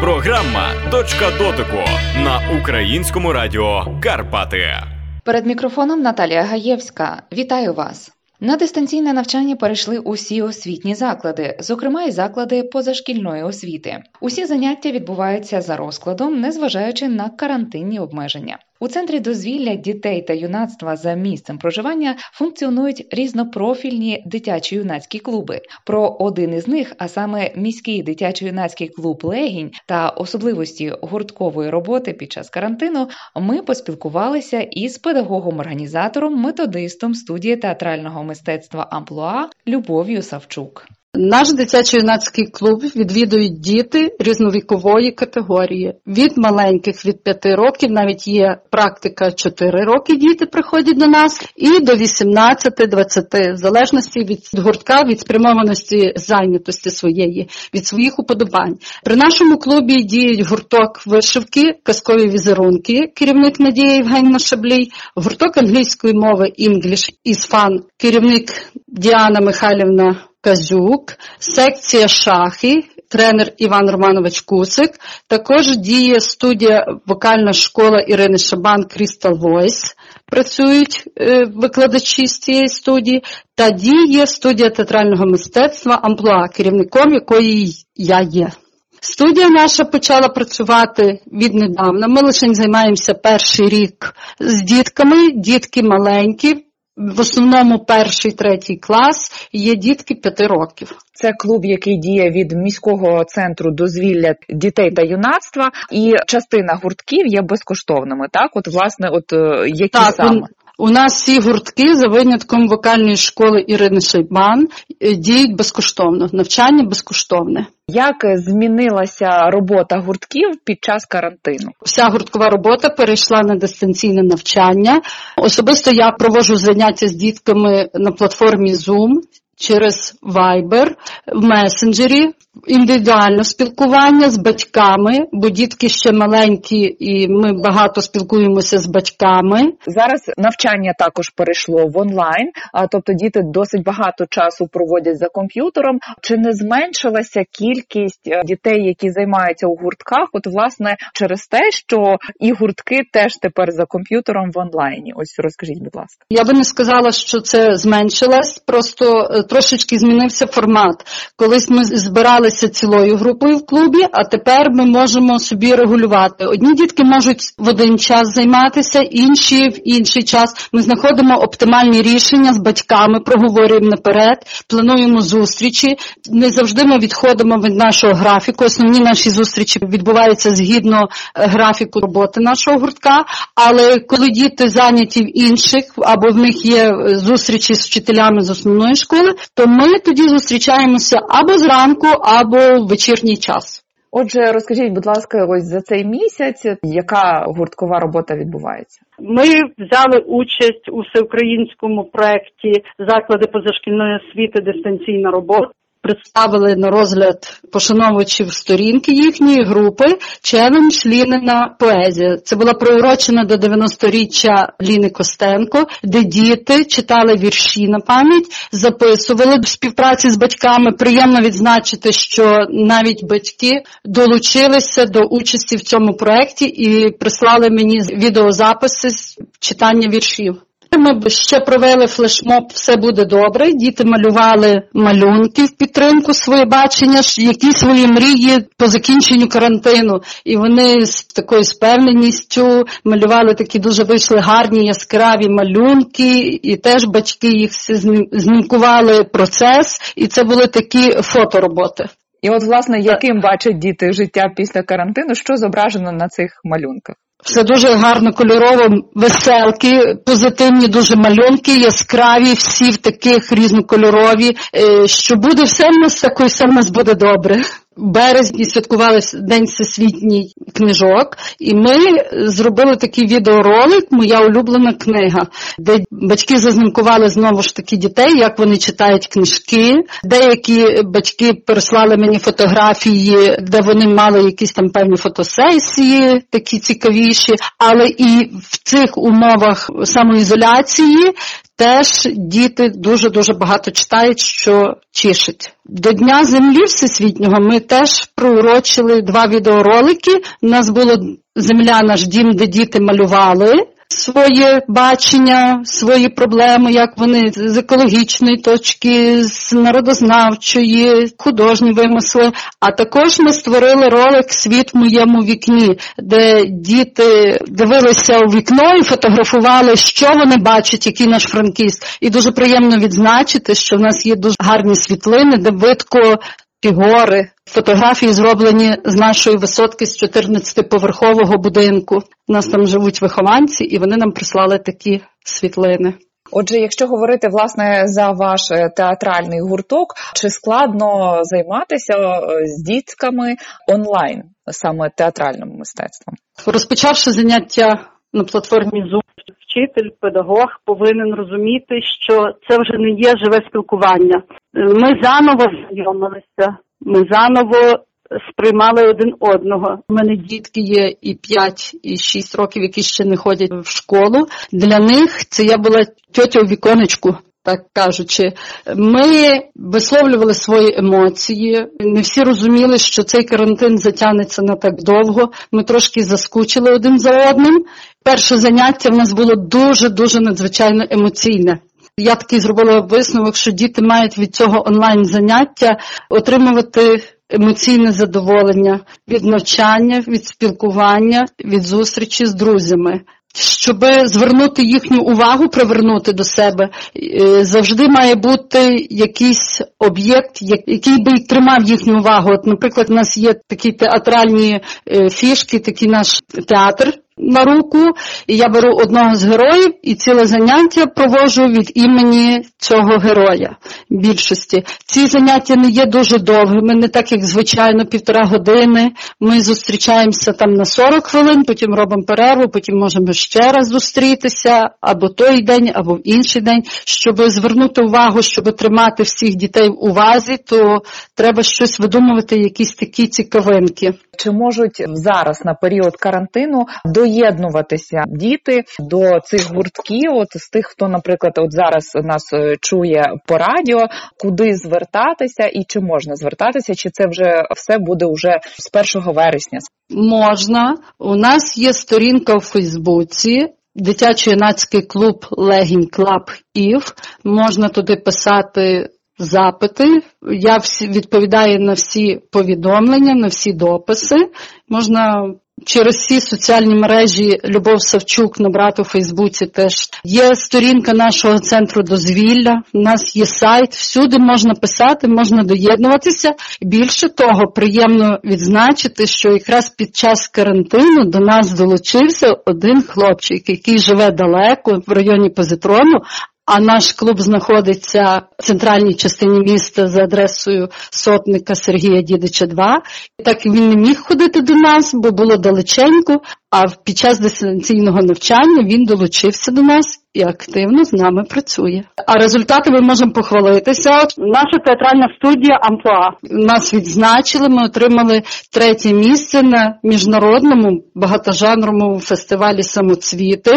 Програма Точка дотику на українському радіо Карпати. Перед мікрофоном Наталія Гаєвська. Вітаю вас. На дистанційне навчання перейшли усі освітні заклади, зокрема й заклади позашкільної освіти. Усі заняття відбуваються за розкладом, незважаючи на карантинні обмеження. У центрі дозвілля дітей та юнацтва за місцем проживання функціонують різнопрофільні дитячо-юнацькі клуби. Про один із них, а саме міський дитячо-юнацький клуб Легінь та особливості гурткової роботи під час карантину, ми поспілкувалися із педагогом-організатором, методистом студії театрального мистецтва Амплуа Любов'ю Савчук. Наш дитячо-юнацький клуб відвідують діти різновікової категорії. Від маленьких від 5 років, навіть є практика 4 роки діти приходять до нас, і до 18-20, в залежності від гуртка, від спрямованості зайнятості своєї, від своїх уподобань. При нашому клубі діють гурток вишивки, казкові візерунки, керівник Надія Євгенівна Шаблій, гурток англійської мови English is Fun, керівник Діана Михайлівна. Казюк, секція шахи, тренер Іван Романович Кусик. Також діє студія вокальна школа Ірини Шабан Crystal Voice. Працюють е, викладачі з цієї студії, та діє студія театрального мистецтва Амплуа, керівником якої я є. Студія наша почала працювати віднедавна. Ми лише займаємося перший рік з дітками, дітки маленькі. В основному перший, третій клас є дітки п'яти років. Це клуб, який діє від міського центру дозвілля дітей та юнацтва, і частина гуртків є безкоштовними. Так, от власне, от е, які так, саме у нас всі гуртки за винятком вокальної школи Ірини Шейбан е, діють безкоштовно. Навчання безкоштовне. Як змінилася робота гуртків під час карантину? Вся гурткова робота перейшла на дистанційне навчання. Особисто я провожу заняття з дітками на платформі Zoom. Через Viber, в месенджері, індивідуальне спілкування з батьками, бо дітки ще маленькі, і ми багато спілкуємося з батьками. Зараз навчання також перейшло в онлайн, а тобто діти досить багато часу проводять за комп'ютером. Чи не зменшилася кількість е, дітей, які займаються у гуртках? От власне через те, що і гуртки теж тепер за комп'ютером в онлайні? Ось розкажіть, будь ласка. Я би не сказала, що це зменшилось, просто е, трошечки змінився формат. Колись ми збиралися цілою групою в клубі, а тепер ми можемо собі регулювати. Одні дітки можуть в один час займатися, інші в інший час. Ми знаходимо оптимальні рішення з батьками, проговорюємо наперед, плануємо зустрічі. Не завжди ми відходимо від нашого графіку. Основні наші зустрічі відбуваються згідно е, графіку роботи нашого гуртка. Але коли діти зайняті в інших або в них є е, зустрічі з вчителями з основної школи, то ми тоді зустрічаємося або зранку, або в вечірній час. Отже, розкажіть, будь ласка, ось за цей місяць, яка гурткова робота відбувається? Ми взяли участь у всеукраїнському проєкті заклади позашкільної освіти дистанційна робота. Представили на розгляд пошановувачів сторінки їхньої групи челендж Лінина поезія. Це була приурочена до 90-річчя Ліни Костенко, де діти читали вірші на пам'ять, записували в співпраці з батьками. Приємно відзначити, що навіть батьки долучилися до участі в цьому проєкті і прислали мені відеозаписи з читання віршів. Ми ще провели флешмоб Все буде добре. Діти малювали малюнки в підтримку своє бачення, які свої мрії по закінченню карантину. І вони з такою спевненістю малювали такі дуже вийшли гарні яскраві малюнки, і теж батьки їх знімкували процес, і це були такі фотороботи. І от, власне, яким бачать діти життя після карантину, що зображено на цих малюнках? Все дуже гарно кольорово, веселки, позитивні дуже малюнки, яскраві, всі в таких різнокольорові. Е, що буде все в нас такою, все в нас буде добре. Березні святкували День всесвітній книжок, і ми зробили такий відеоролик Моя улюблена книга, де батьки зазнімкували знову ж таки дітей, як вони читають книжки. Деякі батьки переслали мені фотографії, де вони мали якісь там певні фотосесії, такі цікавіші. Але і в цих умовах самоізоляції теж діти дуже дуже багато читають, що тішить. До Дня землі всесвітнього ми теж проурочили два відеоролики. У нас було земля наш дім, де діти малювали своє бачення, свої проблеми, як вони з екологічної точки, з народознавчої, художні вимисли. А також ми створили ролик Світ в моєму вікні, де діти дивилися у вікно і фотографували, що вони бачать, який наш франкіст. І дуже приємно відзначити, що в нас є дуже гарні світлини, де видко ті гори. Фотографії зроблені з нашої висотки з 14-поверхового будинку. У нас там живуть вихованці, і вони нам прислали такі світлини. Отже, якщо говорити власне за ваш е, театральний гурток, чи складно займатися е, з дітками онлайн, саме театральним мистецтвом? Розпочавши заняття на платформі Zoom, Вчитель, педагог повинен розуміти, що це вже не є живе спілкування. Ми заново знайомилися, ми заново сприймали один одного. У мене дітки є і 5, і 6 років, які ще не ходять в школу. Для них це я була тьотя у віконечку. Так кажучи, ми висловлювали свої емоції. Не всі розуміли, що цей карантин затягнеться на так довго. Ми трошки заскучили один за одним. Перше заняття в нас було дуже дуже надзвичайно емоційне. Я такий зробила висновок, що діти мають від цього онлайн заняття отримувати емоційне задоволення від навчання, від спілкування, від зустрічі з друзями. Щоб звернути їхню увагу, привернути до себе, е, завжди має бути якийсь об'єкт, який би тримав їхню увагу. От, наприклад, у нас є такі театральні е, фішки, такий наш театр на руку, і я беру одного з героїв і ціле заняття проводжу від імені цього героя. Більшості ці заняття не є дуже довгими, не так як звичайно, півтора години. Ми зустрічаємося там на 40 хвилин, потім робимо перерву, потім можемо ще раз зустрітися або той день, або в інший день. Щоб звернути увагу, щоб тримати всіх дітей в увазі, то треба щось видумувати, якісь такі цікавинки. Чи можуть зараз на період карантину доєднуватися діти до цих гуртків? От з тих, хто, наприклад, от зараз нас е, чує по радіо, куди звертатися і чи можна звертатися, чи це вже все буде вже з 1 вересня? Можна. У нас є сторінка в Фейсбуці. Дитячо-юнацький клуб Легінь Club IF. Можна туди писати запити. Я всі відповідаю на всі повідомлення, на всі дописи. Можна через всі соціальні мережі Любов Савчук набрати у Фейсбуці теж. Є сторінка нашого центру дозвілля, у нас є сайт, всюди можна писати, можна доєднуватися. Більше того, приємно відзначити, що якраз під час карантину до нас долучився один хлопчик, який живе далеко в районі Позитрону, а наш клуб знаходиться в центральній частині міста за адресою сотника Сергія Дідича 2. Так він не міг ходити до нас, бо було далеченько. А під час дистанційного навчання він долучився до нас і активно з нами працює. А результати ми можемо похвалитися. Наша театральна студія Амплуа. Нас відзначили. Ми отримали третє місце на міжнародному багатожанровому фестивалі самоцвіти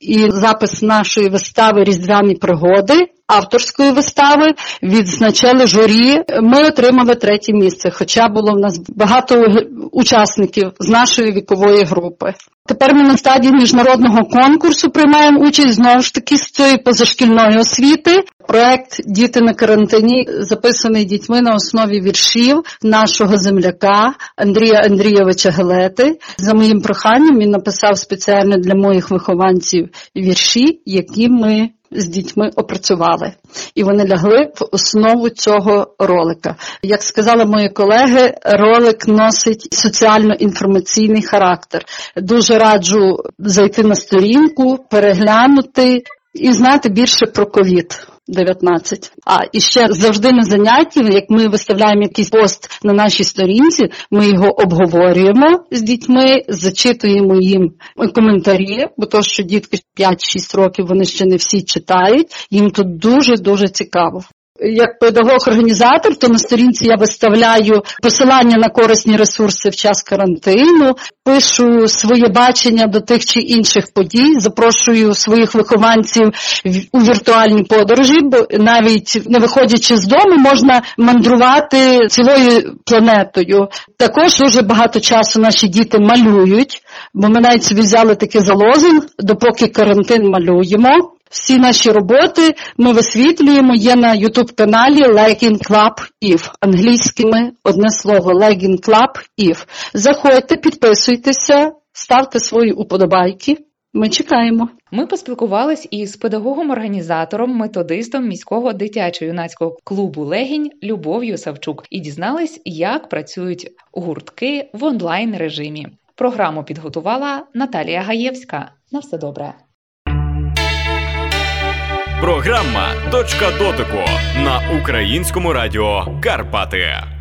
і запис нашої вистави Різдвяні пригоди. Авторської вистави відзначали журі. Ми отримали третє місце, хоча було в нас багато учасників з нашої вікової групи. Тепер ми на стадії міжнародного конкурсу приймаємо участь знову ж таки з цієї позашкільної освіти. Проект Діти на карантині записаний дітьми на основі віршів нашого земляка Андрія Андрійовича Гелети. За моїм проханням він написав спеціально для моїх вихованців вірші, які ми з дітьми опрацювали, і вони лягли в основу цього ролика. Як сказали мої колеги, ролик носить соціально-інформаційний характер. Дуже раджу зайти на сторінку, переглянути і знати більше про ковід. 19. А і ще завжди на занятті, як ми виставляємо якийсь пост на нашій сторінці, ми його обговорюємо з дітьми, зачитуємо їм коментарі, бо то, що дітки 5-6 років вони ще не всі читають, їм тут дуже дуже цікаво. Як педагог-організатор, то на сторінці я виставляю посилання на корисні ресурси в час карантину, пишу своє бачення до тих чи інших подій, запрошую своїх вихованців у віртуальні подорожі, бо навіть не виходячи з дому, можна мандрувати цілою планетою. Також дуже багато часу наші діти малюють, бо ми навіть собі взяли таке залозин, допоки карантин малюємо. Всі наші роботи ми висвітлюємо. Є на youtube каналі Legging Club If. Англійськими одне слово Legging Club If. Заходьте, підписуйтеся, ставте свої уподобайки. Ми чекаємо. Ми поспілкувались із педагогом-організатором, методистом міського дитячо-юнацького клубу Легінь Любов'ю Савчук і дізнались, як працюють гуртки в онлайн режимі. Програму підготувала Наталія Гаєвська. На все добре. Програма Точка дотику на українському радіо Карпати.